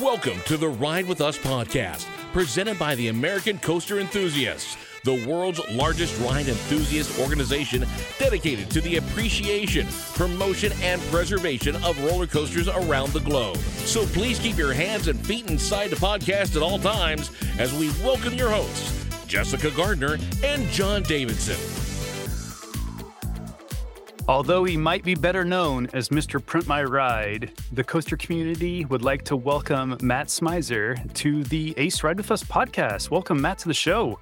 Welcome to the Ride With Us podcast, presented by the American Coaster Enthusiasts, the world's largest ride enthusiast organization dedicated to the appreciation, promotion, and preservation of roller coasters around the globe. So please keep your hands and feet inside the podcast at all times as we welcome your hosts, Jessica Gardner and John Davidson. Although he might be better known as Mr. Print My Ride, the coaster community would like to welcome Matt Smizer to the Ace Ride With Us podcast. Welcome, Matt, to the show.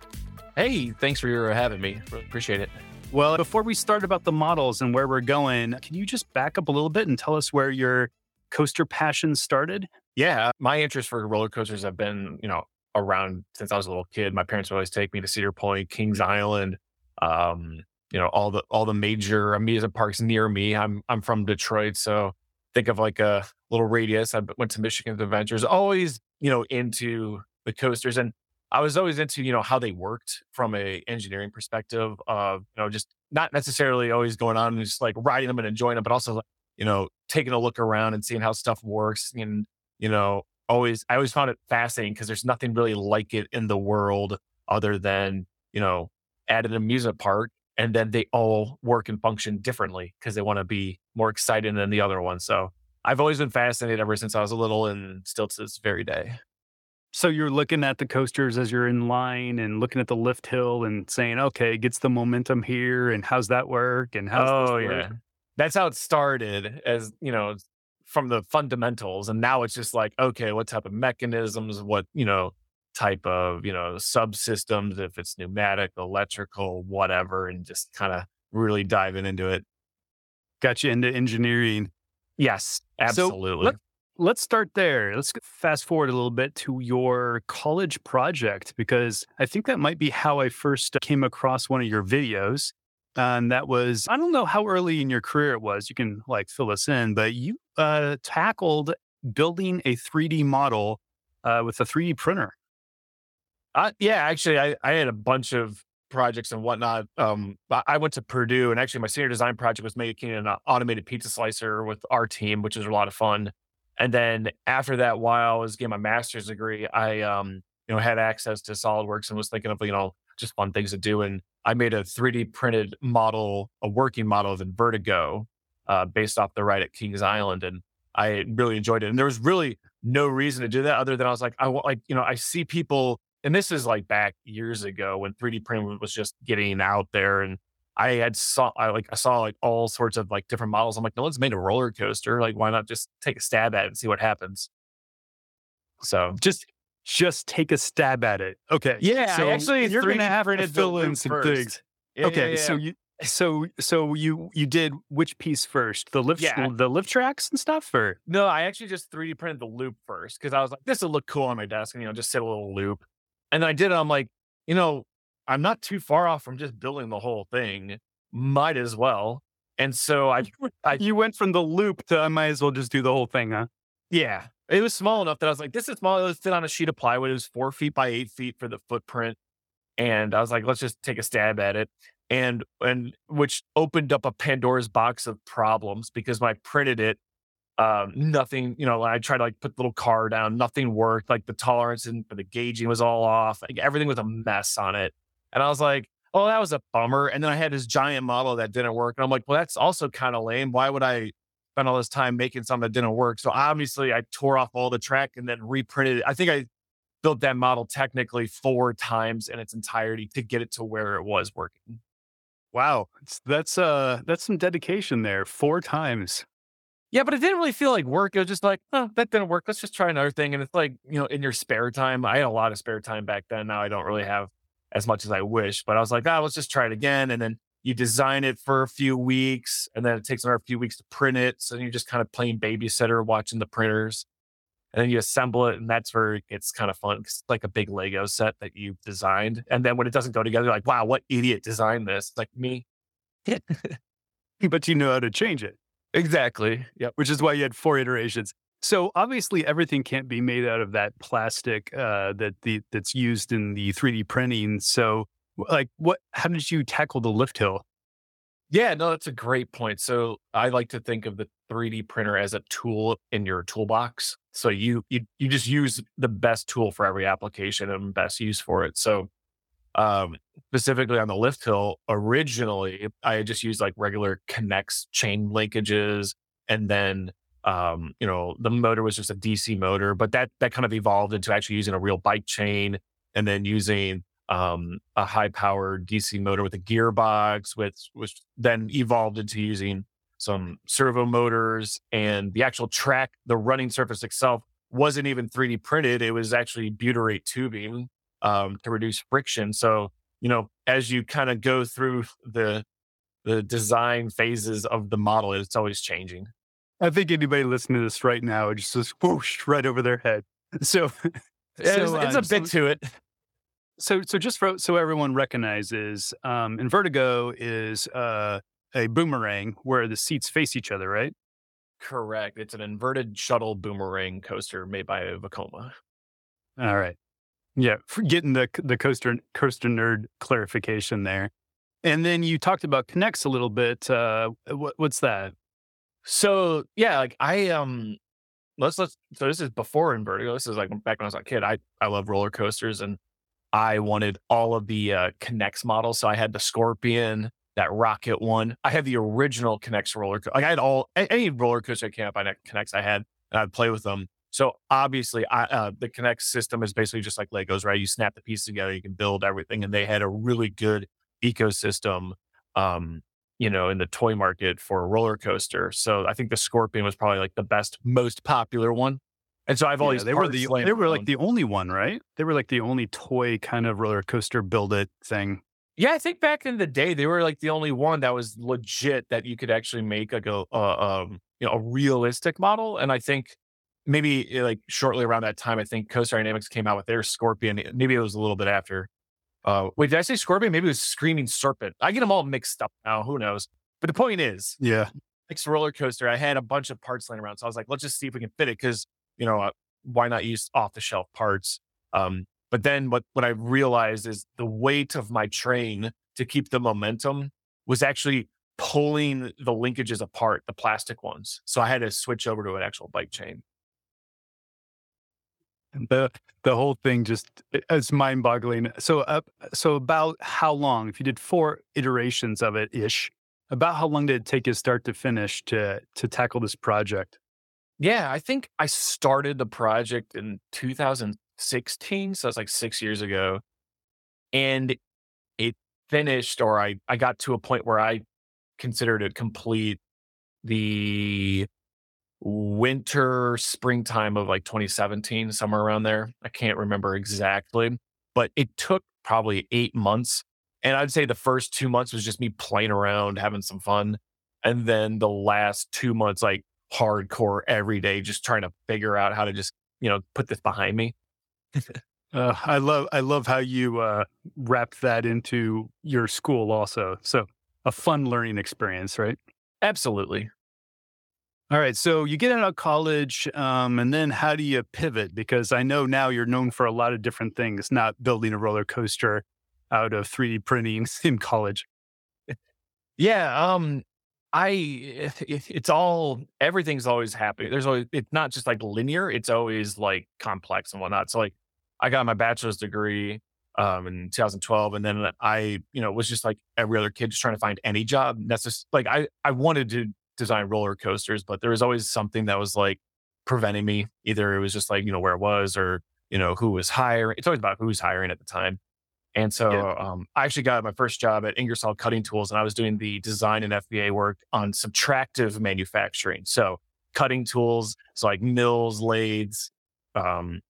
Hey, thanks for having me. Really appreciate it. Well, before we start about the models and where we're going, can you just back up a little bit and tell us where your coaster passion started? Yeah, my interest for roller coasters have been, you know, around since I was a little kid. My parents would always take me to Cedar Point, Kings Island, um, you know all the all the major amusement parks near me. I'm I'm from Detroit, so think of like a little radius. I went to Michigan Adventures. Always you know into the coasters, and I was always into you know how they worked from a engineering perspective. Of you know just not necessarily always going on and just like riding them and enjoying them, but also you know taking a look around and seeing how stuff works and you know always I always found it fascinating because there's nothing really like it in the world other than you know at an amusement park and then they all work and function differently because they want to be more exciting than the other one. So I've always been fascinated ever since I was a little and still to this very day. So you're looking at the coasters as you're in line and looking at the lift hill and saying, okay, gets the momentum here and how's that work and how's oh yeah, that's how it started as you know from the fundamentals, and now it's just like okay, what type of mechanisms, what you know type of you know subsystems if it's pneumatic electrical whatever and just kind of really diving into it. Got you into engineering. Yes absolutely. so let, us start there. Let's fast forward a little bit to your college project because i think that might be how i first came across one of your videos and that was i don't know how early in your career it was you can like fill us in but you uh, tackled building a 3d model uh, with a 3d printer uh, yeah, actually, I, I had a bunch of projects and whatnot. Um, I went to Purdue, and actually, my senior design project was making an uh, automated pizza slicer with our team, which was a lot of fun. And then after that, while I was getting my master's degree, I um, you know had access to SolidWorks and was thinking of you know just fun things to do. And I made a 3D printed model, a working model of Invertigo, uh, based off the ride at Kings Island, and I really enjoyed it. And there was really no reason to do that other than I was like, I like you know I see people and this is like back years ago when 3D printing was just getting out there and I had saw I like I saw like all sorts of like different models. I'm like, no one's made a roller coaster. Like, why not just take a stab at it and see what happens? So just just take a stab at it. Okay. Yeah. So actually you're gonna have to fill in some first. things. Yeah, okay. yeah, yeah. So you so so you you did which piece first? The lift the lift tracks and stuff or No, I actually just 3D printed the loop first because I was like, this will look cool on my desk, and you know, just sit a little loop. And I did it. I'm like, you know, I'm not too far off from just building the whole thing. Might as well. And so I, I you went from the loop to I might as well just do the whole thing, huh? yeah, it was small enough that I was like, this is small. It was fit on a sheet of plywood. It was four feet by eight feet for the footprint. And I was like, let's just take a stab at it. And and which opened up a Pandora's box of problems because when I printed it, um, nothing, you know, I tried to like put the little car down, nothing worked. Like the tolerance and the gauging was all off. Like everything was a mess on it. And I was like, oh, that was a bummer. And then I had this giant model that didn't work. And I'm like, well, that's also kind of lame. Why would I spend all this time making something that didn't work? So obviously I tore off all the track and then reprinted it. I think I built that model technically four times in its entirety to get it to where it was working. Wow. That's uh that's some dedication there. Four times. Yeah, but it didn't really feel like work. It was just like, oh, that didn't work. Let's just try another thing. And it's like, you know, in your spare time, I had a lot of spare time back then. Now I don't really have as much as I wish, but I was like, ah, let's just try it again. And then you design it for a few weeks and then it takes another few weeks to print it. So you're just kind of playing babysitter, watching the printers. And then you assemble it, and that's where it's kind of fun. It's like a big Lego set that you've designed. And then when it doesn't go together, you're like, wow, what idiot designed this? Like me. but you know how to change it. Exactly. Yeah. which is why you had four iterations. So obviously everything can't be made out of that plastic uh, that the that's used in the 3D printing. So like what how did you tackle the lift hill? Yeah, no, that's a great point. So I like to think of the 3D printer as a tool in your toolbox. So you you you just use the best tool for every application and best use for it. So um specifically on the lift hill, originally I just used like regular K'NEX chain linkages and then um, you know, the motor was just a DC motor, but that that kind of evolved into actually using a real bike chain and then using um, a high powered DC motor with a gearbox, which which then evolved into using some servo motors and the actual track, the running surface itself wasn't even 3D printed. It was actually butyrate tubing um, to reduce friction. So, you know, as you kind of go through the the design phases of the model, it's always changing. I think anybody listening to this right now, it just goes whoosh right over their head. So, so it's, it's a bit so- to it. So, so just for, so everyone recognizes, um, Invertigo is uh, a boomerang where the seats face each other, right? Correct. It's an inverted shuttle boomerang coaster made by Vekoma. All right. Yeah, getting the the coaster coaster nerd clarification there, and then you talked about K'NEX a little bit. Uh, what, what's that? So yeah, like I um let's let's so this is before Invertigo. This is like back when I was a kid. I I love roller coasters and I wanted all of the uh K'NEX models. So I had the Scorpion, that Rocket one. I had the original connects roller coaster. Like I had all any roller coaster I had K'NEX I had and I'd play with them. So obviously I uh the K'NEX system is basically just like Legos, right? You snap the pieces together, you can build everything. And they had a really good ecosystem um you know, in the toy market for a roller coaster. So I think the Scorpion was probably like the best, most popular one. And so I've Yeah, always they were the they were like the only one, right? They were like the only toy kind of roller coaster build it thing. yeah. I think back in the day they were like the only one that was legit that you could actually make like a uh, um you know a realistic model. And I think maybe eh, like shortly around that time, I think Coaster Dynamics came out with their Scorpion. Maybe it was a little bit after. Uh, wait, did I say Scorpion? Maybe it was Screaming Serpent. I get them all mixed up now. Who knows? But the point is, Yeah, next roller coaster, I had a bunch of parts laying around. So I was like, let's just see if we can fit it because, you know, uh, why not use off the shelf parts? Um, but then what, what I realized is the weight of my train to keep the momentum was actually pulling the linkages apart, the plastic ones. So I had to switch over to an actual bike chain. The the whole thing just it's mind boggling. So up so about how long? If you did four iterations of it ish, about how long did it take you start to finish to to tackle this project? Yeah, I think I started the project in 2016. So that's like six years ago. And it finished, or I, I got to a point where I considered it complete the winter, springtime of like 2017, somewhere around there. I can't remember exactly, but it took probably eight months. And I'd say the first two months was just me playing around, having some fun. And then the last two months, like hardcore every day, just trying to figure out how to just, you know, put this behind me. Uh, I love I love how you uh, wrapped that into your school also. So a fun learning experience, right? Absolutely. All right. So you get out of college, um, and then how do you pivot? Because I know now you're known for a lot of different things, not building a roller coaster out of 3D printing in college. Yeah. Um, I, it, it's all, everything's always happening. There's always, it's not just like linear, it's always like complex and whatnot. So, like, I got my bachelor's degree um, in 2012. And then I, you know, was just like every other kid, just trying to find any job. Just like, I, I wanted to design roller coasters, but there was always something that was like preventing me. Either it was just like, you know, where it was or, you know, who was hiring. It's always about who's hiring at the time. And so Yeah. um, I actually got my first job at Ingersoll Cutting Tools, and I was doing the design and FEA work on subtractive manufacturing. So cutting tools, so like mills, lathes, um,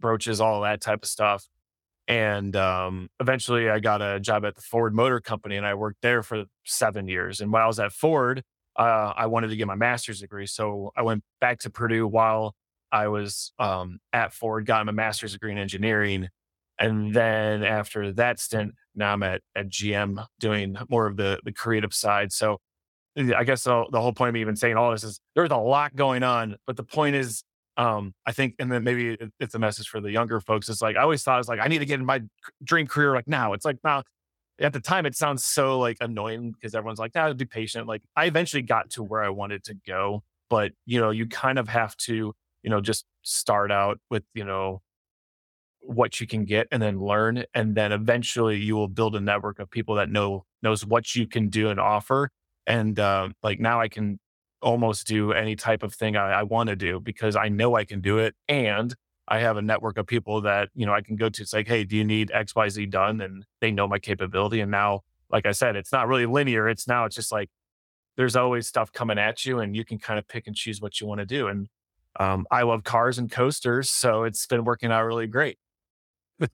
broaches, all that type of stuff. And um, eventually, I got a job at the Ford Motor Company, and I worked there for seven years. And while I was at Ford, uh, I wanted to get my master's degree, so I went back to Purdue while I was um, at Ford, got my master's degree in engineering, and then after that stint, now I'm at, at GM doing more of the the creative side. So I guess the, the whole point of me even saying all this is there's a lot going on, but the point is, um, I think, and then maybe it's a message for the younger folks. It's like I always thought it's like I need to get in my dream career like now. It's like now at the time it sounds so like annoying because everyone's like, "Ah, be patient." Like I eventually got to where I wanted to go, but you know, you kind of have to, you know, just start out with you know what you can get and then learn and then eventually you will build a network of people that know knows what you can do and offer and uh, like now i can almost do any type of thing i, I want to do because i know i can do it and i have a network of people that you know i can go to it's like hey do you need xyz done? And they know my capability and now like i said it's not really linear it's now it's just like there's always stuff coming at you and you can kind of pick and choose what you want to do and um, i love cars and coasters so it's been working out really great.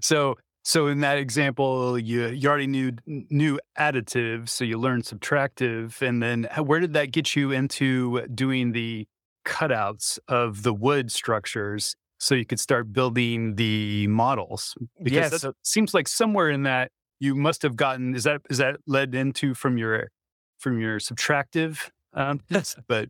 So so in that example, you you already knew knew additive, so you learned subtractive, and then where did that get you into doing the cutouts of the wood structures so you could start building the models? Because yes, that seems like somewhere in that you must have gotten is that is that led into from your from your subtractive um, but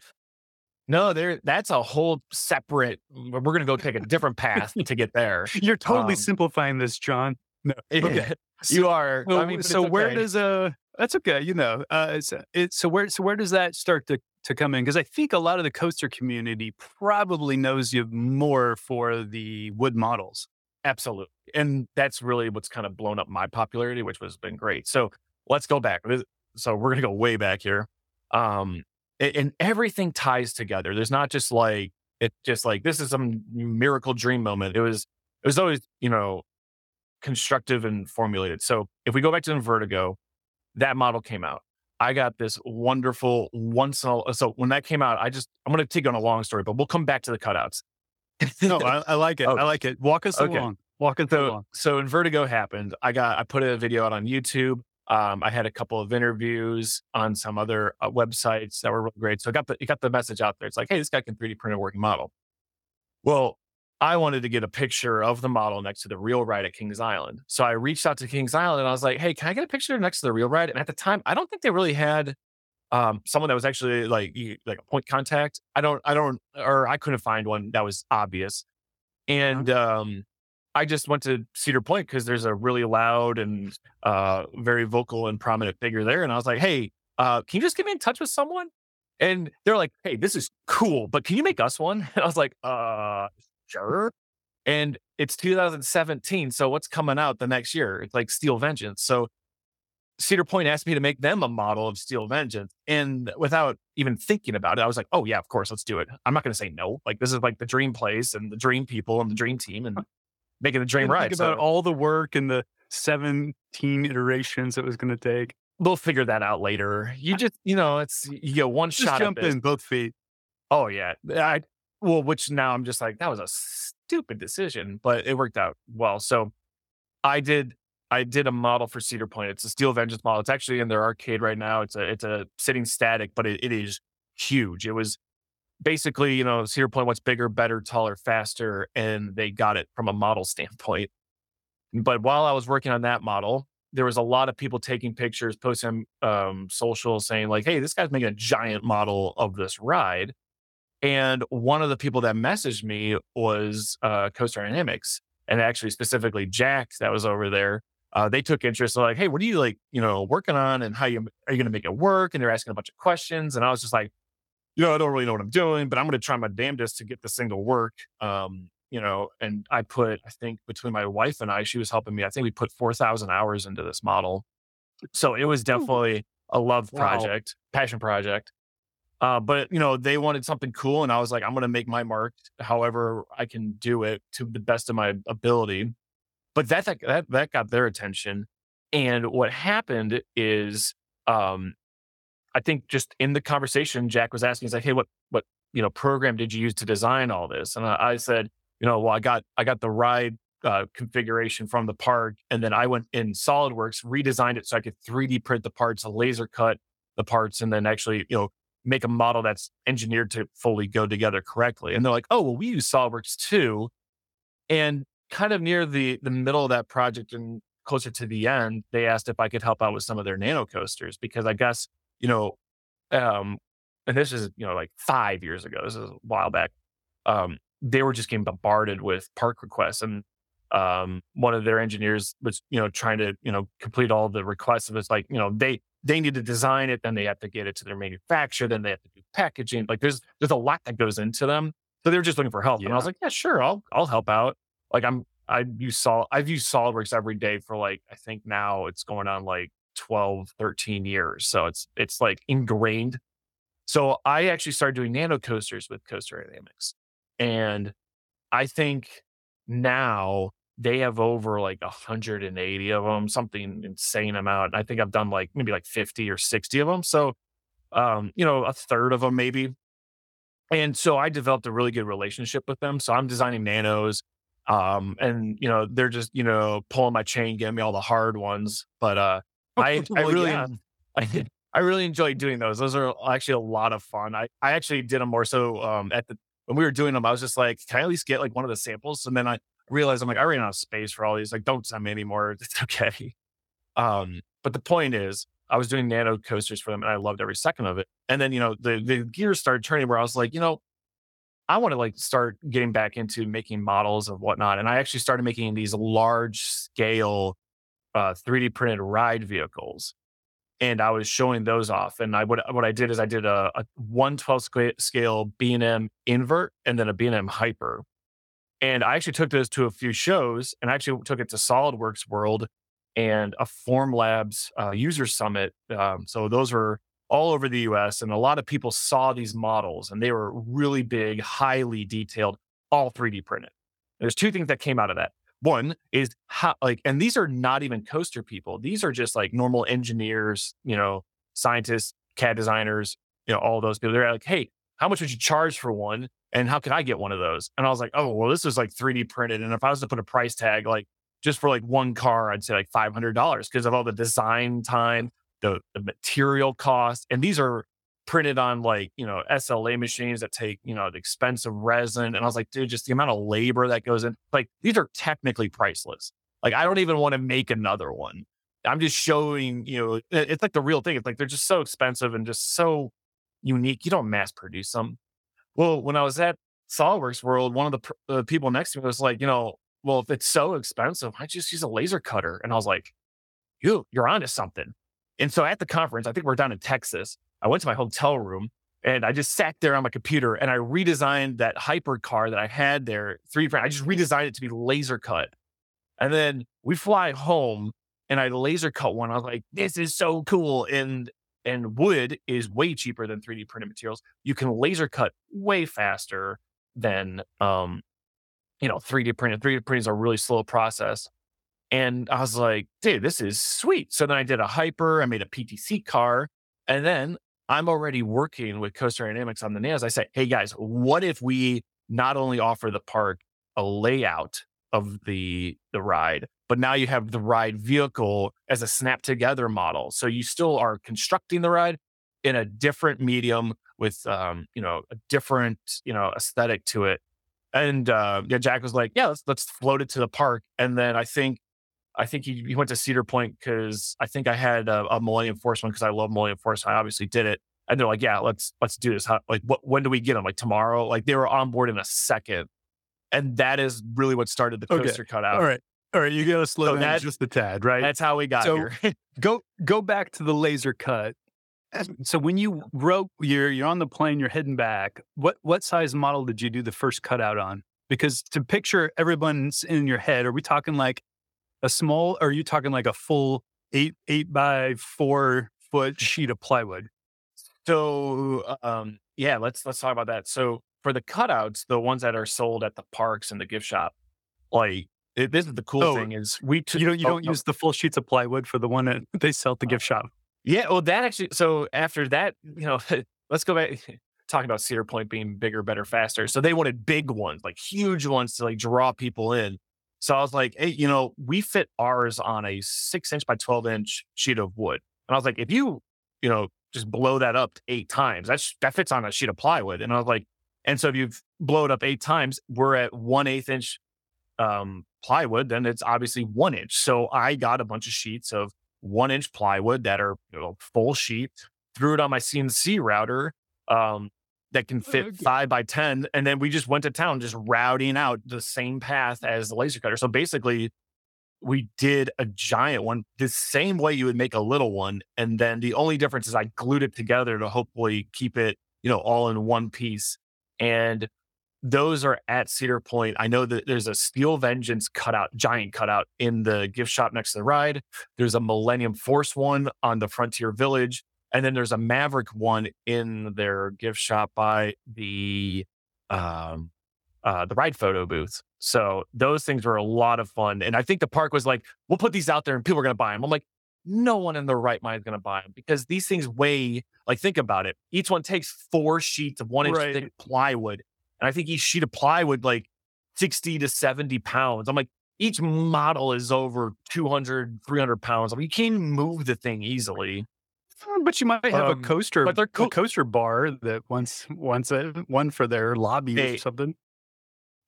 no, there. That's a whole separate. We're going to go take a different path to get there. You're totally Um, simplifying this, John. No. Okay. you are. Well, I mean, so it's where does uh that's okay, you know. Uh it's, it's so where so where does that start to to come in? Because I think a lot of the coaster community probably knows you more for the wood models. Absolutely. And that's really what's kind of blown up my popularity, which has been great. So let's go back. So we're going to go way back here. Um, and everything ties together. There's not just like, it just like, this is some miracle dream moment. It was, it was always, you know, constructive and formulated. So if we go back to Vertigo, that model came out. I got this wonderful once in a, so when that came out, I just, I'm going to take on a long story, but we'll come back to the cutouts. No, I, I like it. Okay. I like it. Walk us Okay. along. Walk us so along. so when Vertigo happened, I got I put a video out on YouTube. Um, I had a couple of interviews on some other uh, websites that were really great. So I got the it got the message out there. It's like, hey, this guy can 3D print a working model. Well, I wanted to get a picture of the model next to the real ride at Kings Island. So I reached out to Kings Island and I was like, hey, can I get a picture next to the real ride? And at the time, I don't think they really had um, someone that was actually like like a point contact. I don't, I don't, or I couldn't find one that was obvious. And um, I just went to Cedar Point because there's a really loud and uh, very vocal and prominent figure there. And I was like, hey, uh, can you just get me in touch with someone? And they're like, hey, this is cool, but can you make us one? And I was like, uh, sure. And it's 2017. So what's coming out the next year? It's like Steel Vengeance. So Cedar Point asked me to make them a model of Steel Vengeance. And without even thinking about it, I was like, oh, yeah, of course, let's do it. I'm not going to say no. Like, this is like the dream place and the dream people and the dream team and making the dream ride. Think about all the work and the 17 iterations it was going to take. we'll figure that out later. You just, you know, it's, you get one Just shot jump at this. in both feet. Oh, yeah. I, well, which now I'm just like, that was a stupid decision, but it worked out well. So I did I did a model for Cedar Point. It's a Steel Vengeance model. It's actually in their arcade right now. It's a it's a sitting static, but it, it is huge. It was basically, you know, Cedar Point what's bigger, better, taller, faster, and they got it from a model standpoint. But while I was working on that model, there was a lot of people taking pictures, posting um, social, saying like, "Hey, this guy's making a giant model of this ride." And one of the people that messaged me was uh, Coaster Dynamics, and actually specifically Jack that was over there. Uh, they took interest. They're like, "Hey, what are you like, you know, working on, and how you are you going to make it work?" And they're asking a bunch of questions, and I was just like, "You know, I don't really know what I'm doing, but I'm going to try my damnedest to get this thing to work." Um, you know, and I put, I think between my wife and I, she was helping me. I think we put four thousand hours into this model, so it was definitely a love Wow. project, passion project. Uh, but you know, they wanted something cool, and I was like, I'm going to make my mark, however I can do it to the best of my ability. But that that that, got their attention, and what happened is, um, I think just in the conversation, Jack was asking, he's like, "Hey, what what you know program did you use to design all this?" And I, I said, "You know, well, I got I got the ride uh, configuration from the park, and then I went in SolidWorks, redesigned it so I could 3D print the parts, laser cut the parts, and then actually, you know, make a model that's engineered to fully go together correctly." And they're like, "Oh, well, we use SolidWorks too." And kind of near the the middle of that project and closer to the end, they asked if I could help out with some of their nano coasters because I guess you know, um, and this is you know like five years ago. This is a while back. Um, they were just getting bombarded with park requests, and um, one of their engineers was, you know, trying to, you know, complete all the requests It was like, you know, they they need to design it, then they have to get it to their manufacturer, then they have to do packaging. Like there's there's a lot that goes into them. So they were just looking for help. Yeah. And I was like, yeah, sure, I'll I'll help out. Like I'm I use Sol I've used SolidWorks every day for like I think now it's going on like 12, 13 years. So it's it's like ingrained. So I actually started doing nano coasters with Coaster Dynamics. And I think now they have over like 180 of them, something insane amount. I think I've done like maybe like 50 or 60 of them. So, um, you know, a third of them maybe. And so I developed a really good relationship with them. So I'm designing nanos. Um, and you know, they're just, you know, pulling my chain, getting me all the hard ones. But uh I, I really yeah. I, I really enjoy doing those. Those are actually a lot of fun. I, I actually did them more so um at the when we were doing them, I was just like, can I at least get like one of the samples? And then I realized I'm like, I ran out of space for all these. Like, don't send me anymore. It's okay. Um, but the point is, I was doing nano coasters for them and I loved every second of it. And then, you know, the the gears started turning where I was like, you know, I want to like start getting back into making models of whatnot. And I actually started making these large scale uh, 3D printed ride vehicles and I was showing those off. And I what what I did is I did a, a 112 scale B&M invert and then a B&M hyper. And I actually took those to a few shows and I actually took it to SolidWorks World and a Formlabs uh, user summit. Um, so those were all over the US and a lot of people saw these models and they were really big, highly detailed, all 3D printed. There's two things that came out of that. One is how like, and these are not even coaster people. These are just like normal engineers, you know, scientists, CAD designers, you know, all those people. They're like, hey, how much would you charge for one? And how can I get one of those? And I was like, oh, well, this is like 3D printed. And if I was to put a price tag, like just for like one car, I'd say like $500 because of all the design time, the, the material cost. And these are printed on like, you know, SLA machines that take, you know, the expensive resin. And I was like, dude, just the amount of labor that goes in, like these are technically priceless. Like I don't even want to make another one. I'm just showing, you know, it's like the real thing. It's like they're just so expensive and just so unique. You don't mass produce them. Well, when I was at SolidWorks World, one of the uh, people next to me was like, you know, well, if it's so expensive, why just use a laser cutter? And I was like, you, you're onto something. And so at the conference, I think we're down in Texas. I went to my hotel room and I just sat there on my computer and I redesigned that hyper car that I had there. Three, I just redesigned it to be laser cut. And then we fly home and I laser cut one. I was like, this is so cool. And and wood is way cheaper than 3D printed materials. You can laser cut way faster than um, you know, 3D printed. 3D printing is a really slow process. And I was like, dude, this is sweet. So then I did a hyper, I made a PTC car, and then I'm already working with Coaster Dynamics on the nails. I say, hey guys, what if we not only offer the park a layout of the the ride, but now you have the ride vehicle as a snap together model. So you still are constructing the ride in a different medium with um, you know, a different, you know, aesthetic to it. And uh, yeah, Jack was like, yeah, let's let's float it to the park. And then I think I think he, he went to Cedar Point because I think I had a, a Millennium Force one because I love Millennium Force. I obviously did it, and they're like, "Yeah, let's let's do this." How, like, what when do we get them? Like tomorrow? Like they were on board in a second, and that is really what started the coaster okay. cutout. All right, all right, you got to slow so down that, just a tad, right? That's how we got so here. go go back to the laser cut. So when you wrote, you're you're on the plane, you're heading back. What what size model did you do the first cutout on? Because to picture everyone's in your head, are we talking like a small, or are you talking like a full eight eight by four foot sheet of plywood? So um, yeah, let's let's talk about that. So for the cutouts, the ones that are sold at the parks and the gift shop, like it, this is the cool oh, thing is we t- you don't you oh, don't use the full sheets of plywood for the one that they sell at the uh, gift shop. Yeah, well, that actually. So after that, you know, let's go back talking about Cedar Point being bigger, better, faster. So they wanted big ones, like huge ones to like draw people in. So I was like, hey, you know, we fit ours on a six inch by 12 inch sheet of wood. And I was like, if you, you know, just blow that up eight times, that's, that fits on a sheet of plywood. And I was like, and so if you blow it up eight times, we're at one eighth inch um, plywood, then it's obviously one inch. So I got a bunch of sheets of one inch plywood that are you know, full sheet, threw it on my CNC router, um, that can fit Okay. five by 10. And then we just went to town, just routing out the same path as the laser cutter. So basically, we did a giant one the same way you would make a little one. And then the only difference is I glued it together to hopefully keep it, you know, all in one piece. And those are at Cedar Point. I know that there's a Steel Vengeance cutout, giant cutout in the gift shop next to the ride. There's a Millennium Force one on the Frontier Village. And then there's a Maverick one in their gift shop by the um uh the ride photo booth. So those things were a lot of fun. And I think the park was like, we'll put these out there and people are gonna buy them. I'm like, no one in their right mind is gonna buy them because these things weigh like think about it. Each one takes four sheets of one inch Right. thick plywood. And I think each sheet of plywood like 60 to 70 pounds. I'm like, each model is over 200, 300 pounds. I mean, you can't move the thing easily. Uh, But you might have Um, a coaster, but they're a coaster bar that wants wants a one for their lobby or something.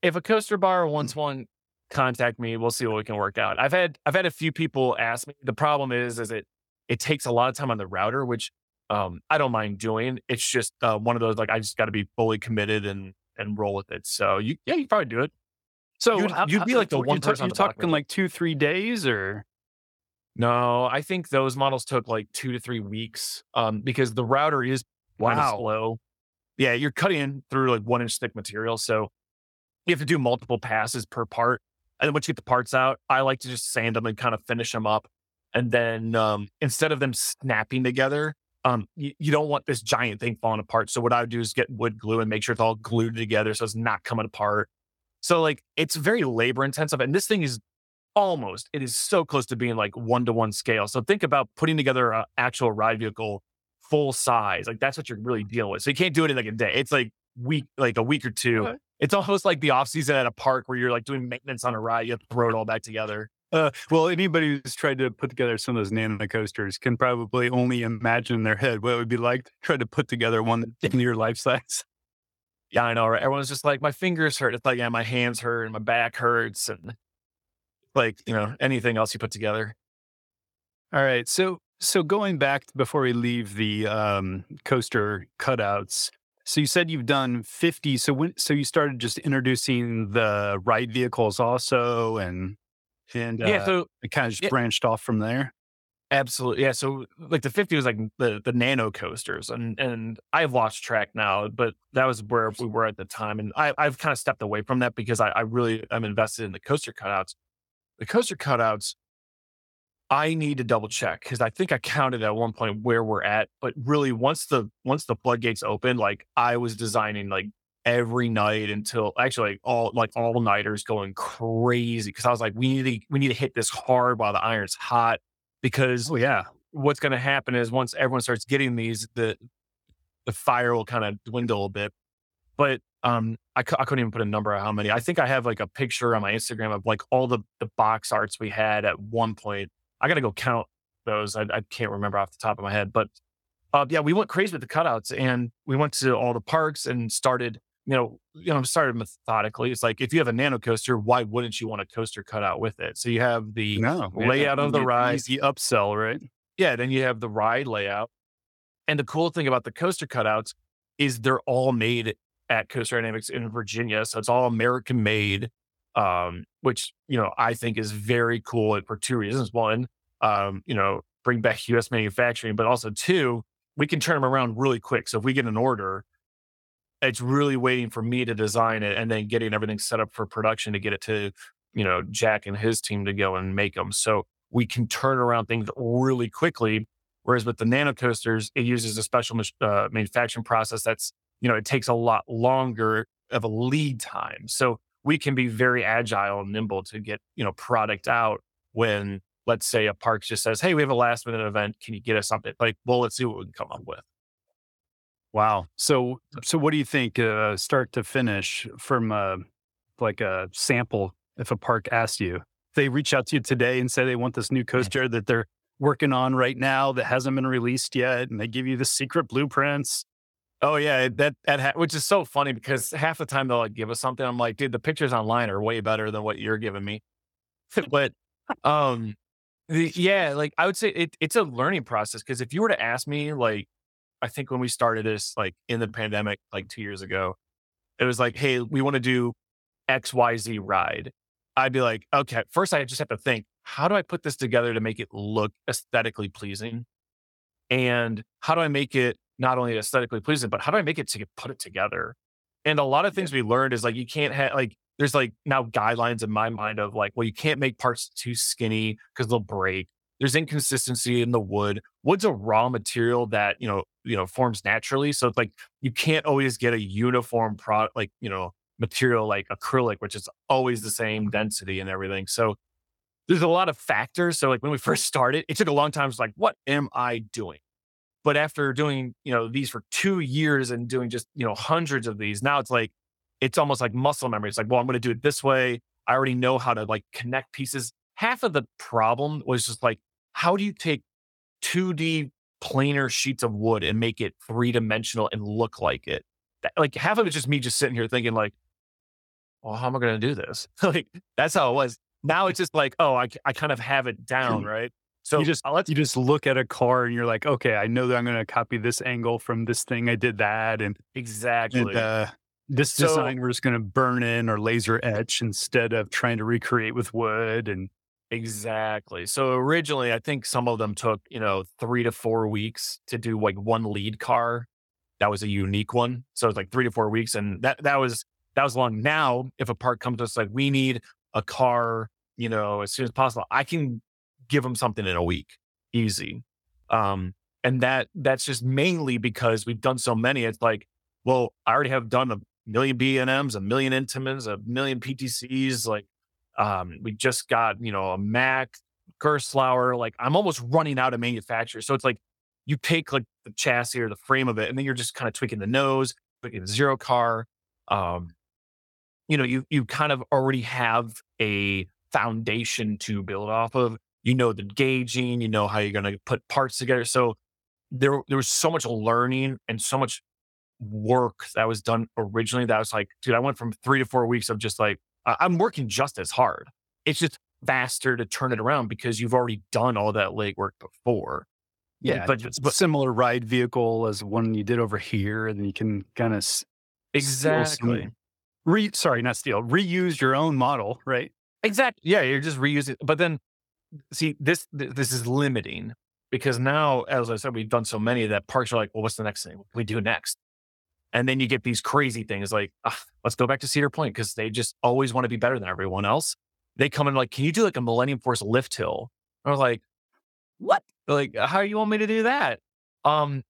if a coaster bar Mm. wants one, contact me. We'll see what we can work out. I've had I've had a few people ask me. The problem is, is it it takes a lot of time on the router, which um, I don't mind doing. It's just uh, one of those like I just got to be fully committed and and roll with it. So you yeah, you probably do it. So You'd- how- you'd be how- like the one person You're talking like two, three days, or No, I think those models took like two to three weeks um, because the router is Wow. slow. Yeah, you're cutting through like one inch thick material. So you have to do multiple passes per part. And then once you get the parts out, I like to just sand them and kind of finish them up. And then um, instead of them snapping together, um, you, you don't want this giant thing falling apart. So what I would do is get wood glue and make sure it's all glued together so it's not coming apart. So like it's very labor intensive. And this thing is almost it is so close to being like one to one scale so think about putting together an actual ride vehicle full size like that's what you're really dealing with so you can't do it in like a day it's like week like a week or two Okay. it's almost like the off season at a park where you're like doing maintenance on a ride you have to throw it all back together Uh, well, anybody who's tried to put together some of those nano coasters can probably only imagine in their head what it would be like to try to put together one that's near life size. yeah i know right everyone's just like my fingers hurt it's like yeah my hands hurt and my back hurts and like you know anything else you put together All right, so so going back before we leave the um, coaster cutouts. So you said you've done fifty. So when so you started just introducing the ride vehicles also, and and yeah uh, so it kind of just yeah. branched off from there. Absolutely. Yeah. So like the 50 was like the the nano coasters and and I've lost track now, but that was where we were at the time. And I, I've kind of stepped away from that because I, I really am invested in the coaster cutouts. The coaster cutouts, I need to double check because I think I counted at one point where we're at. But really once the once the floodgates opened, like I was designing like every night until actually all like all nighters going crazy because I was like, we need to we need to hit this hard while the iron's hot because Oh yeah, what's going to happen is once everyone starts getting these, the the fire will kind of dwindle a bit. But um, I, cou- I couldn't even put a number on how many. I think I have like a picture on my Instagram of like all the the box arts we had at one point. I got to go count those. I, I can't remember off the top of my head, but uh, yeah, we went crazy with the cutouts, and we went to all the parks and started. You know, you know, I'm started methodically. It's like if you have a nano coaster, why wouldn't you want a coaster cutout with it? So you have the no layout of the ride. easy upsell, right? yeah, then you have the ride layout. And the cool thing about the coaster cutouts is they're all made at Coaster Dynamics in Virginia. So it's all American made, um, which, you know, I think is very cool for two reasons. One, um, you know, bring back US manufacturing, but also two, we can turn them around really quick. So if we get an order, it's really waiting for me to design it and then getting everything set up for production to get it to, you know, Jack and his team to go and make them. So we can turn around things really quickly. Whereas with the nano coasters, it uses a special uh, manufacturing process that's, you know, it takes a lot longer of a lead time. So we can be very agile and nimble to get, you know, product out when, let's say, a park just says, hey, we have a last minute event. Can you get us something? Like, well, let's see what we can come up with. Wow. So so what do you think, uh, start to finish, from uh, like a sample? If a park asks you, they reach out to you today and say they want this new coaster that they're working on right now that hasn't been released yet, and they give you the secret blueprints. Oh yeah, that that ha- which is so funny because half the time they'll like give us something. I'm like, dude, the pictures online are way better than what you're giving me. but um, the, yeah, like I would say it, it's a learning process because if you were to ask me like I think when we started this, like in the pandemic, like two years ago, it was like, hey, we want to do XYZ ride. I'd be like, okay, first I just have to think, how do I put this together to make it look aesthetically pleasing? And how do I make it not only aesthetically pleasing, but how do I make it to put it together? And a lot of things we learned is like, you can't have like, there's like now guidelines in my mind of like, well, you can't make parts too skinny because they'll break. There's inconsistency in the wood. Wood's a raw material that, you know, you know, forms naturally. So it's like you can't always get a uniform product, like, you know, material like acrylic, which is always the same mm-hmm. density and everything. So there's a lot of factors. So like when we first started, it took a long time. It's like, what am I doing? But after doing, you know, these for two years and doing just, you know, hundreds of these, now it's like, it's almost like muscle memory. It's like, well, I'm going to do it this way. I already know how to like connect pieces. Half of the problem was just like, how do you take 2D planar sheets of wood and make it three dimensional and look like it? That, like half of it's just me just sitting here thinking like, well, how am I going to do this? like that's how it was. Now it's just like, oh, I, I kind of have it down, right? So you just you just look at a car and you're like, okay, I know that I'm going to copy this angle from this thing. I did that, and exactly. And, uh, this so, design we're just going to burn in or laser etch instead of trying to recreate with wood and exactly. So originally, I think some of them took you know three to four weeks to do like one lead car. That was a unique one. So it's like three to four weeks, and that that was that was long. Now, if a part comes to us like we need a car, you know, as soon as possible, I can give them something in a week, easy. Um, and that that's just mainly because we've done so many. It's like, well, I already have done a million B and M's, a million Intamins, a million PTCs. Like, um, we just got you know a Mack, Gerstlauer. Like, I'm almost running out of manufacturers. So it's like you take like the chassis or the frame of it, and then you're just kind of tweaking the nose, tweaking the zero car. Um, you know, you you kind of already have a foundation to build off of you know the gauging, you know how you're going to put parts together. So there, there was so much learning and so much work that was done originally that was like, dude, I went from three to four weeks of just like, I'm working just as hard. It's just faster to turn it around because you've already done all that legwork before. Yeah, but it's but, similar ride vehicle as one you did over here, and you can kind of exactly re sorry, not steal, reuse your own model, right? Exactly. Yeah, you're just reusing. But then see this this is limiting because now, as I said, we've done so many that parks are like, well, what's the next thing what we do next? And then you get these crazy things like, let's go back to Cedar Point because they just always want to be better than everyone else. They come in like, can you do like a Millennium Force lift hill? I was like, what? They're like, how you want me to do that? Um,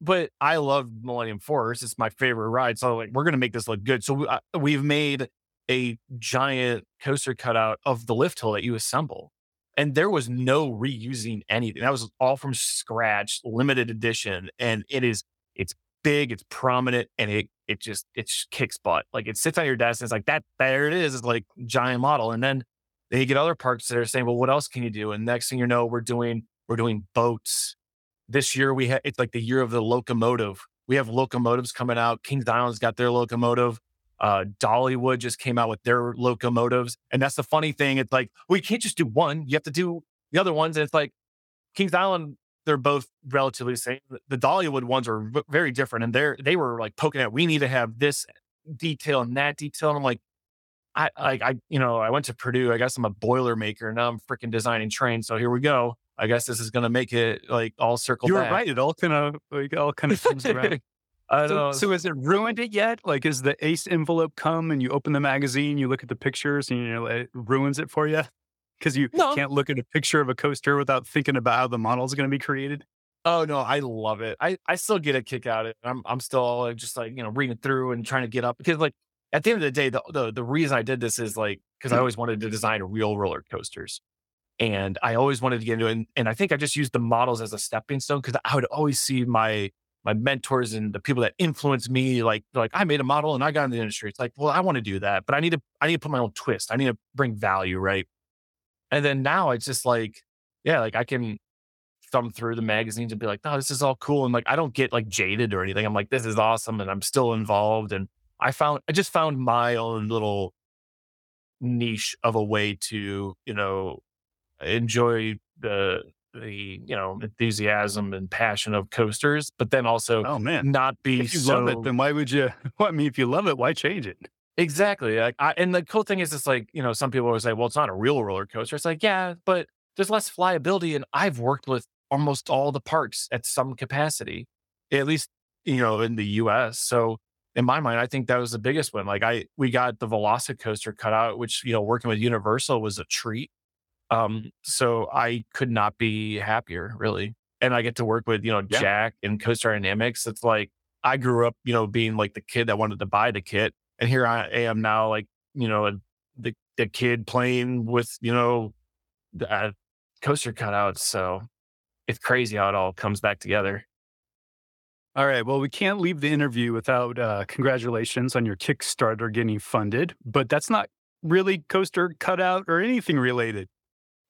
but I love Millennium Force. It's my favorite ride. So like, we're gonna make this look good. So we, uh, we've made a giant coaster cutout of the lift hill that you assemble and there was no reusing anything. That was all from scratch, limited edition, and it is it's big, it's prominent, and it it just it kicks butt. Like it sits on your desk, and it's like that. There it is. It's like giant model, and then you get other parks that are saying, well, what else can you do? And next thing you know, we're doing we're doing boats. This year we had it's like the year of the locomotive. We have locomotives coming out. Kings Island's got their locomotive. Uh, Dollywood just came out with their locomotives. And that's the funny thing. It's like, well, you can't just do one. You have to do the other ones. And it's like Kings Island, they're both relatively the same. The Dollywood ones are very different. And they're, they were like poking at, we need to have this detail and that detail. And I'm like, I, like, I, you know, I went to Purdue. I guess I'm a boiler maker. Now I'm freaking designing trains. So here we go. I guess this is going to make it like all circle. You were back. right. It all kind of, like, all kind of comes around. I so. So has it ruined it yet? Like, is the Ace envelope come and you open the magazine, you look at the pictures, and you know, it ruins it for you because you no. can't look at a picture of a coaster without thinking about how the model is going to be created. Oh no, I love it. I, I still get a kick out of it. I'm I'm still like, just like you know reading through and trying to get up because like at the end of the day, the the, the reason I did this is like because I mm. always wanted to design real roller coasters. And I always wanted to get into it. And, and I think I just used the models as a stepping stone because I would always see my my mentors and the people that influenced me, like like I made a model and I got in the industry. It's like, well, I want to do that, but I need to I need to put my own twist. I need to bring value, right? And then now it's just like, yeah, like I can thumb through the magazines and be like, no, this is all cool. And like I don't get like jaded or anything. I'm like, this is awesome, and I'm still involved. And I found I just found my own little niche of a way to, you know, enjoy the the you know enthusiasm and passion of coasters, but then also Oh man. not be If you so love it, then why would you? Well, I mean, if you love it, why change it? Exactly. Like, I, and the cool thing is, it's like you know some people always say, well, it's not a real roller coaster. It's like yeah, but there's less flyability, and I've worked with almost all the parks at some capacity, at least you know in the U.S. So in my mind, I think that was the biggest one. Like I, we got the Velocicoaster cut out, which you know working with Universal was a treat. Um, so I could not be happier, really. And I get to work with you know Yeah. Jack and Coaster Dynamics. It's like I grew up, you know, being like the kid that wanted to buy the kit, and here I am now, like you know, the the kid playing with you know, the, uh, coaster cutouts. So it's crazy how it all comes back together. All right. Well, we can't leave the interview without uh, congratulations on your Kickstarter getting funded, but that's not really coaster cutout or anything related.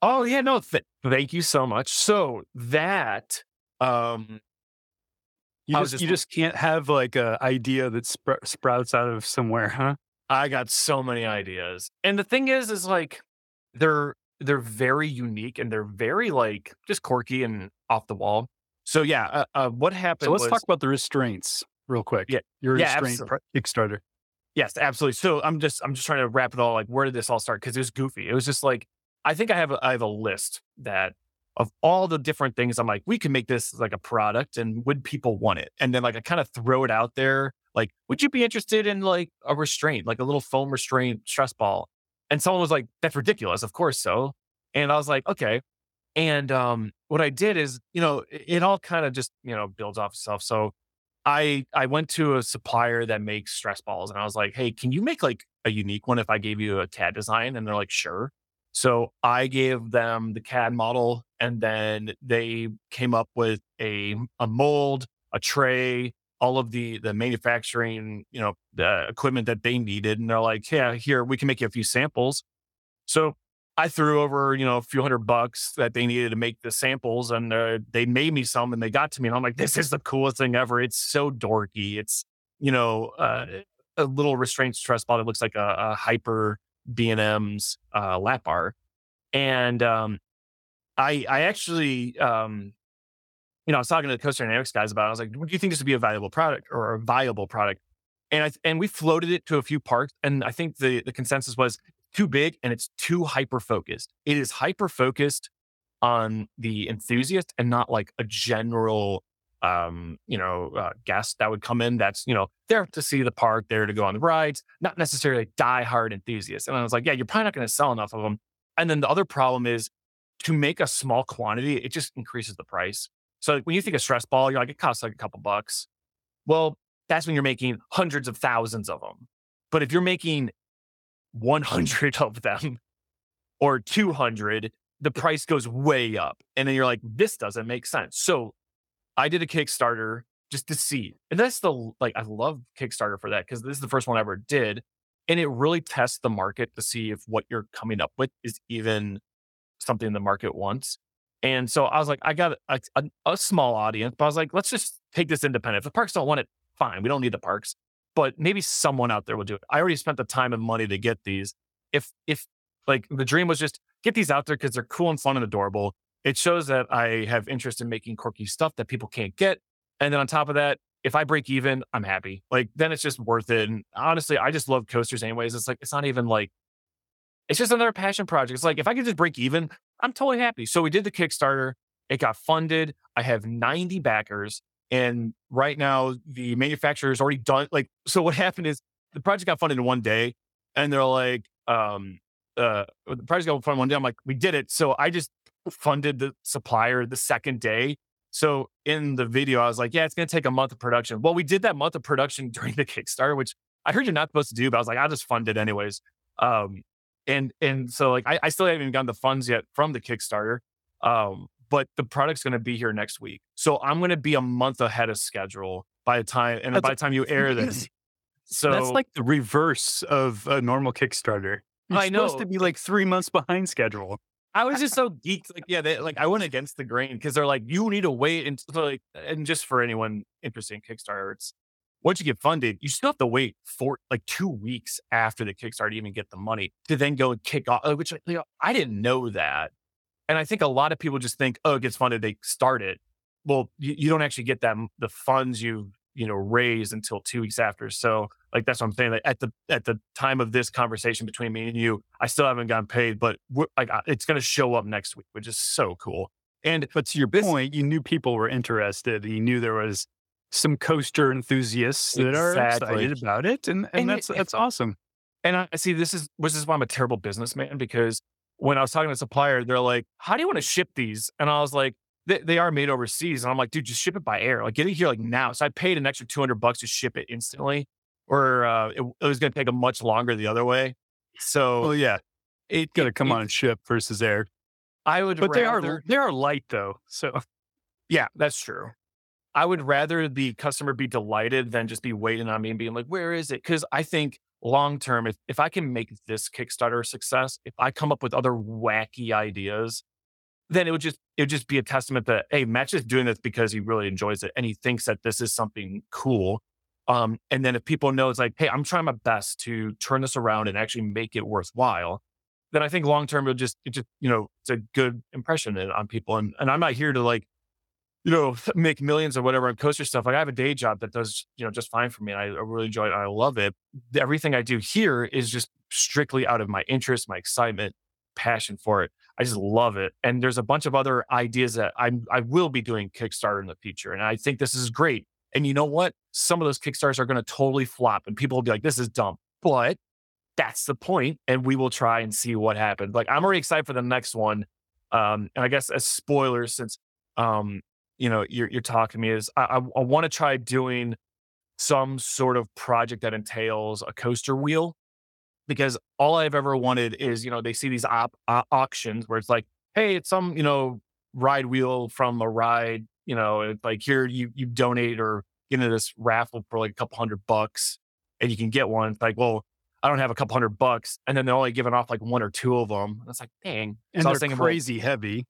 Oh yeah, no, th- thank you so much. So that um You just, just- you just can't have like a idea that spr- sprouts out of somewhere, huh? I got so many ideas. And the thing is is like they're they're very unique and they're very like just quirky and off the wall. So yeah, uh, uh, what happened So let's was talk about the restraints real quick. Yeah. Your Yeah, restraint pro- Kickstarter. Yes, absolutely. So I'm just I'm just trying to wrap it all like where did this all start? Because it was goofy. It was just like I think I have a, I have a list that of all the different things I'm like we can make this like a product and would people want it? And then like I kind of throw it out there like would you be interested in like a restraint like a little foam restraint stress ball? And someone was like that's ridiculous. Of course so. And I was like okay. And um what I did is you know it, it all kind of just you know builds off itself. So I I went to a supplier that makes stress balls and I was like, "Hey, can you make like a unique one if I gave you a CAD design?" And they're like, "Sure." So I gave them the CAD model and then they came up with a a mold, a tray, all of the the manufacturing, you know, the equipment that they needed and they're like, "Yeah, here, we can make you a few samples." So I threw over, you know, a few hundred bucks that they needed to make the samples, and uh, they made me some, and they got to me, and I'm like, "This is the coolest thing ever! It's so dorky. It's, you know, uh, a little restraint stress ball that looks like a, a hyper B and M's uh, lap bar, and um, I, I actually, um, you know, I was talking to the Coaster Dynamics guys about. it. I was like, "Do you think this would be a valuable product or a viable product?" And I and we floated it to a few parks, and I think the the consensus was too big and it's too hyper focused. It is hyper focused on the enthusiast and not like a general um you know uh, guest that would come in that's you know there to see the park there to go on the rides not necessarily die hard enthusiasts and i was like yeah you're probably not going to sell enough of them and then the other problem is to make a small quantity it just increases the price. So when you think of stress ball you're like it costs like a couple bucks. Well that's when you're making hundreds of thousands of them but if you're making 100 of them or 200, the price goes way up. And then you're like, this doesn't make sense. So I did a Kickstarter just to see. And that's the, like, I love Kickstarter for that because this is the first one I ever did. And it really tests the market to see if what you're coming up with is even something the market wants. And so I was like, I got a, a, a small audience, but I was like, let's just take this independent. If the parks don't want it, fine. We don't need the parks but maybe someone out there will do it. I already spent the time and money to get these. If if like the dream was just get these out there because they're cool and fun and adorable. It shows that I have interest in making quirky stuff that people can't get. And then on top of that, if I break even, I'm happy. Like then it's just worth it. And honestly, I just love coasters anyways. It's like it's not even like it's just another passion project. It's like if I could just break even, I'm totally happy. So we did the Kickstarter. It got funded. I have 90 backers. And right now, the manufacturer is already done. Like, so what happened is the project got funded in one day, and they're like, um, uh, the project got funded one day. I'm like, we did it. So I just funded the supplier the second day. So in the video, I was like, yeah, it's going to take a month of production. Well, we did that month of production during the Kickstarter, which I heard you're not supposed to do, but I was like, I'll just fund it anyways. Um, and and so like I, I still haven't even gotten the funds yet from the Kickstarter. Um, but the product's going to be here next week. So I'm going to be a month ahead of schedule by the time, and That's by the time you air this. So That's like the reverse of a normal Kickstarter. You're I supposed know. to be like three months behind schedule. I was just so geeked. Like, yeah, they, like I went against the grain because they're like, you need to wait. And so like, and just for anyone interested in Kickstarter, it's once you get funded, you still have to wait for like two weeks after the Kickstarter to even get the money to then go and kick off. uh, Which you know, I didn't know that. And I think a lot of people just think, oh, it gets funded, they start it. Well, you, you don't actually get that the funds you you know raised until two weeks after. So like that's what I'm saying. Like at the at the time of this conversation between me and you, I still haven't gotten paid, but like it's going to show up next week, which is so cool. And but to your this, point, you knew people were interested. You knew there was some coaster enthusiasts that exactly. are excited about it, and and, and that's it, that's awesome. And I see this is this is why I'm a terrible businessman because when I was talking to a supplier, they're like, "How do you want to ship these?" And I was like, they, they, are made overseas," and I'm like, "Dude, just ship it by air. Like, get it here like now." So I paid an extra 200 bucks to ship it instantly, or uh, it, it was going to take a much longer the other way. So, well, yeah, it's going to come it, on ship versus air. I would, but rather, they are they are light though. So, yeah, that's true. I would rather the customer be delighted than just be waiting on me and being like, "Where is it?" Because I think long term, if, if I can make this Kickstarter a success, if I come up with other wacky ideas, then it would just it would just be a testament that hey, Matt's just doing this because he really enjoys it and he thinks that this is something cool. Um, and then if people know it's like, hey, I'm trying my best to turn this around and actually make it worthwhile, then I think long term it'll just it just you know it's a good impression on people. And and I'm not here to like you know, make millions or whatever on coaster stuff. Like I have a day job that does, you know, just fine for me. And I, really enjoy it. I love it. Everything I do here is just strictly out of my interest, my excitement, passion for it. I just love it. And there's a bunch of other ideas that I'm, I will be doing Kickstarter in the future. And I think this is great. And you know what? Some of those Kickstarters are going to totally flop and people will be like, this is dumb. But that's the point, And we will try and see what happens. Like I'm already excited for the next one. Um, and I guess as spoilers, since um, you know you're, you're talking to me is I, I, I want to try doing some sort of project that entails a coaster wheel because all I've ever wanted is you know they see these op- uh, auctions where it's like hey it's some you know ride wheel from a ride you know like here you you donate or get into this raffle for like a couple hundred bucks and you can get one it's like well I don't have a couple hundred bucks and then they're only giving off like one or two of them And it's like dang and so they're crazy heavy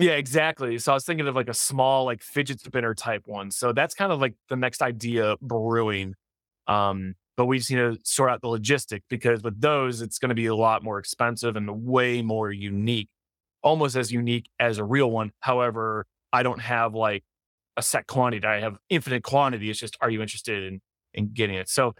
yeah, exactly. So I was thinking of like a small, like fidget spinner type one. So that's kind of like the next idea brewing. Um, but we just need to sort out the logistic because with those, it's going to be a lot more expensive and way more unique, almost as unique as a real one. However, I don't have like a set quantity. I have infinite quantity. It's just, are you interested in in getting it? So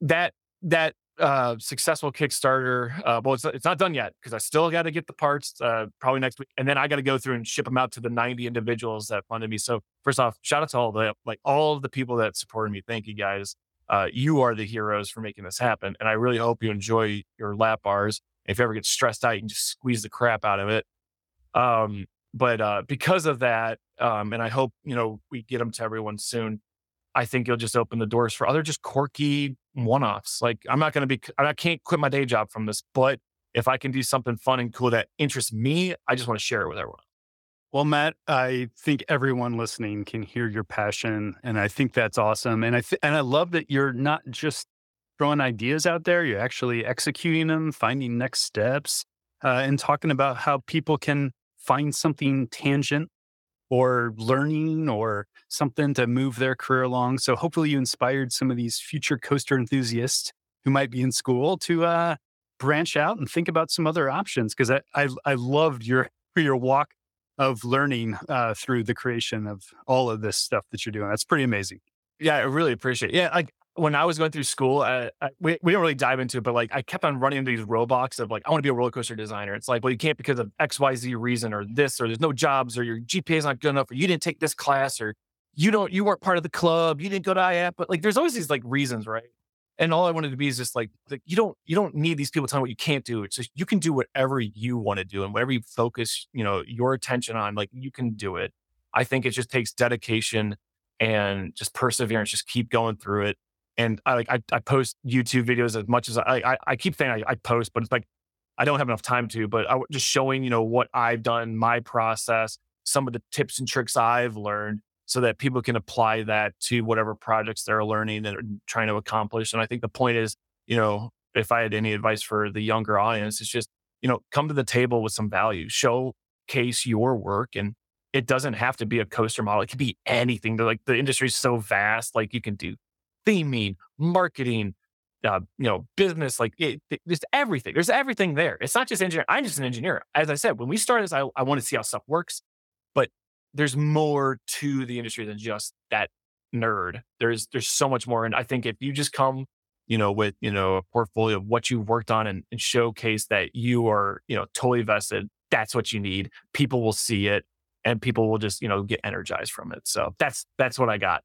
that that uh, successful Kickstarter. Uh, well, it's, it's not done yet because I still got to get the parts uh, probably next week, and then I got to go through and ship them out to the 90 individuals that funded me. So first off, shout out to all the like all the people that supported me. Thank you guys. Uh, you are the heroes for making this happen, and I really hope you enjoy your lap bars. If you ever get stressed out, you can just squeeze the crap out of it. Um, but uh, because of that, um, and I hope you know we get them to everyone soon. I think you'll just open the doors for other just quirky one offs. Like I'm not going to be, I can't quit my day job from this, but if I can do something fun and cool that interests me, I just want to share it with everyone. Well, Matt, I think everyone listening can hear your passion, and I think that's awesome. And I th- and I love that you're not just throwing ideas out there; you're actually executing them, finding next steps, uh, and talking about how people can find something tangent or learning or something to move their career along. So hopefully you inspired some of these future coaster enthusiasts who might be in school to uh, branch out and think about some other options. Because I, I, I loved your your walk of learning uh, through the creation of all of this stuff that you're doing. That's pretty amazing. Yeah, I really appreciate. It. Yeah, like when I was going through school, uh, I, we, we don't really dive into it, but like I kept on running into these roadblocks of like, I want to be a roller coaster designer. It's like, well, you can't because of XYZ reason or this, or there's no jobs, or your GPA is not good enough, or you didn't take this class, or you don't, you weren't part of the club, you didn't go to IAP. But like, there's always these like reasons, right? And all I wanted to be is just like, like you don't, you don't need these people telling what you can't do. It's just, you can do whatever you want to do and whatever you focus, you know, your attention on, like you can do it. I think it just takes dedication and just perseverance, just keep going through it and I like I, I post YouTube videos as much as I I, I keep saying I, I, post, but it's like I don't have enough time to. But I just showing you know what I've done, my process, some of the tips and tricks I've learned, so that people can apply that to whatever projects they're learning and trying to accomplish. And I think the point is, you know, if I had any advice for the younger audience, it's just you know come to the table with some value, showcase your work, and it doesn't have to be a coaster model. It could be anything. They're like the industry is so vast. Like you can do theming, marketing, uh, you know, business, like it, it, there's everything. There's everything there. It's not just engineer. I'm just an engineer. As I said, when we started this, I, I want to see how stuff works, but there's more to the industry than just that nerd. There's there's so much more. And I think if you just come, you know, with you know a portfolio of what you've worked on and, and showcase that you are, you know, totally vested, that's what you need. People will see it and people will just, you know, get energized from it. So that's that's what I got.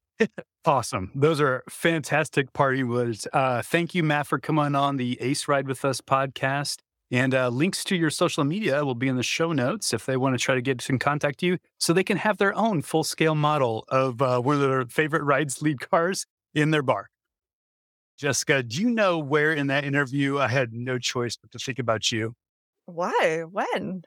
awesome. Those are fantastic party words. Uh, thank you, Matt, for coming on the Ace Ride with Us podcast. And uh, links to your social media will be in the show notes if they want to try to get in contact you so they can have their own full scale model of uh, one of their favorite rides lead cars in their bar. Jessica, do you know where in that interview I had no choice but to think about you? Why? When?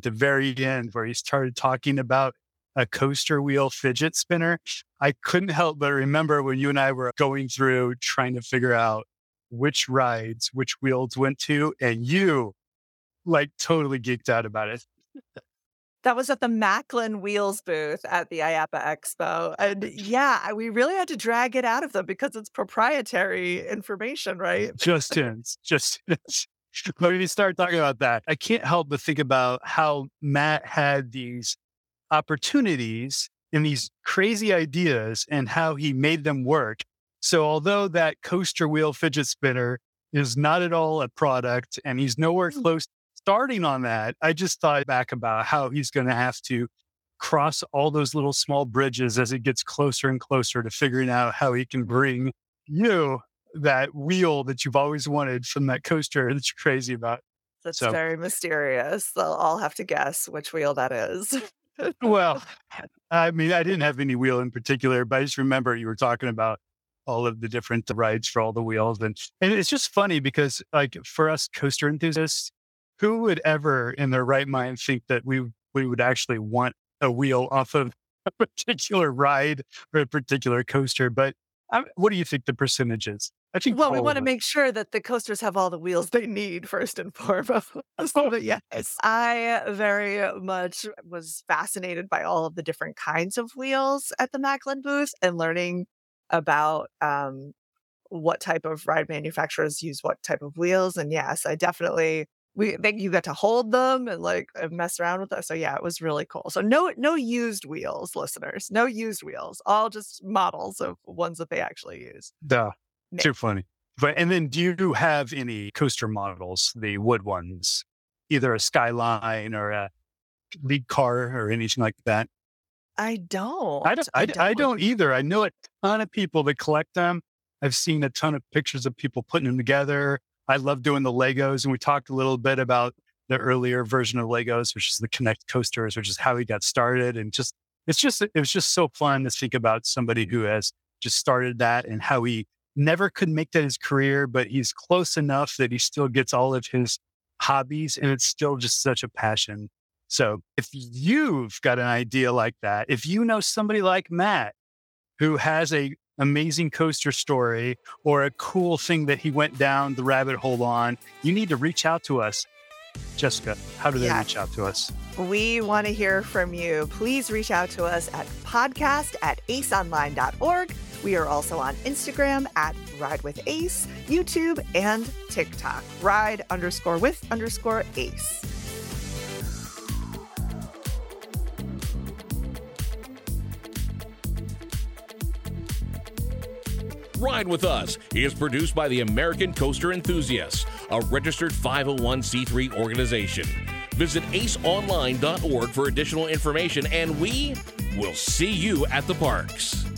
At the very end, where he started talking about a coaster wheel fidget spinner. I couldn't help but remember when you and I were going through trying to figure out which rides, which wheels went to, and you like totally geeked out about it. That was at the Macklin Wheels booth at the IAAPA Expo. And yeah, we really had to drag it out of them because it's proprietary information, right? Just ins, just ins. Let me start talking about that. I can't help but think about how Matt had these opportunities and these crazy ideas and how he made them work. So, although that coaster wheel fidget spinner is not at all a product and he's nowhere hmm. close starting on that, I just thought back about how he's going to have to cross all those little small bridges as it gets closer and closer to figuring out how he can bring you that wheel that you've always wanted from that coaster that you're crazy about. That's so. very mysterious. They'll all have to guess which wheel that is. well, I mean, I didn't have any wheel in particular, but I just remember you were talking about all of the different rides for all the wheels. And, and it's just funny because, like, for us coaster enthusiasts, who would ever in their right mind think that we, we would actually want a wheel off of a particular ride or a particular coaster? But um, what do you think the percentage is? Think well, we want to make sure that the coasters have all the wheels they need first and foremost. but yes, I very much was fascinated by all of the different kinds of wheels at the Macklin booth and learning about um, what type of ride manufacturers use what type of wheels. And yes, I definitely we think you got to hold them and like mess around with us. So yeah, it was really cool. So no no used wheels, listeners. No used wheels. All just models of ones that they actually use. Duh. Too funny. But and then do you have any coaster models, the wood ones, either a skyline or a lead car or anything like that? I don't. I don't. I, I, don't. I don't either. I know a ton of people that collect them. I've seen a ton of pictures of people putting them together. I love doing the Legos, and we talked a little bit about the earlier version of Legos, which is the K'NEX coasters, which is how he got started. And just it's just it was just so fun to think about somebody who has just started that and how he never could make that his career, but he's close enough that he still gets all of his hobbies and it's still just such a passion. So if you've got an idea like that, if you know somebody like Matt who has a amazing coaster story or a cool thing that he went down the rabbit hole on, you need to reach out to us. Jessica, how do they yeah. reach out to us? We want to hear from you. Please reach out to us at podcast at aceonline.org we are also on Instagram at Ride with Ace, YouTube, and TikTok. Ride underscore with underscore Ace. Ride with Us is produced by the American Coaster Enthusiasts, a registered 501c3 organization. Visit aceonline.org for additional information, and we will see you at the parks.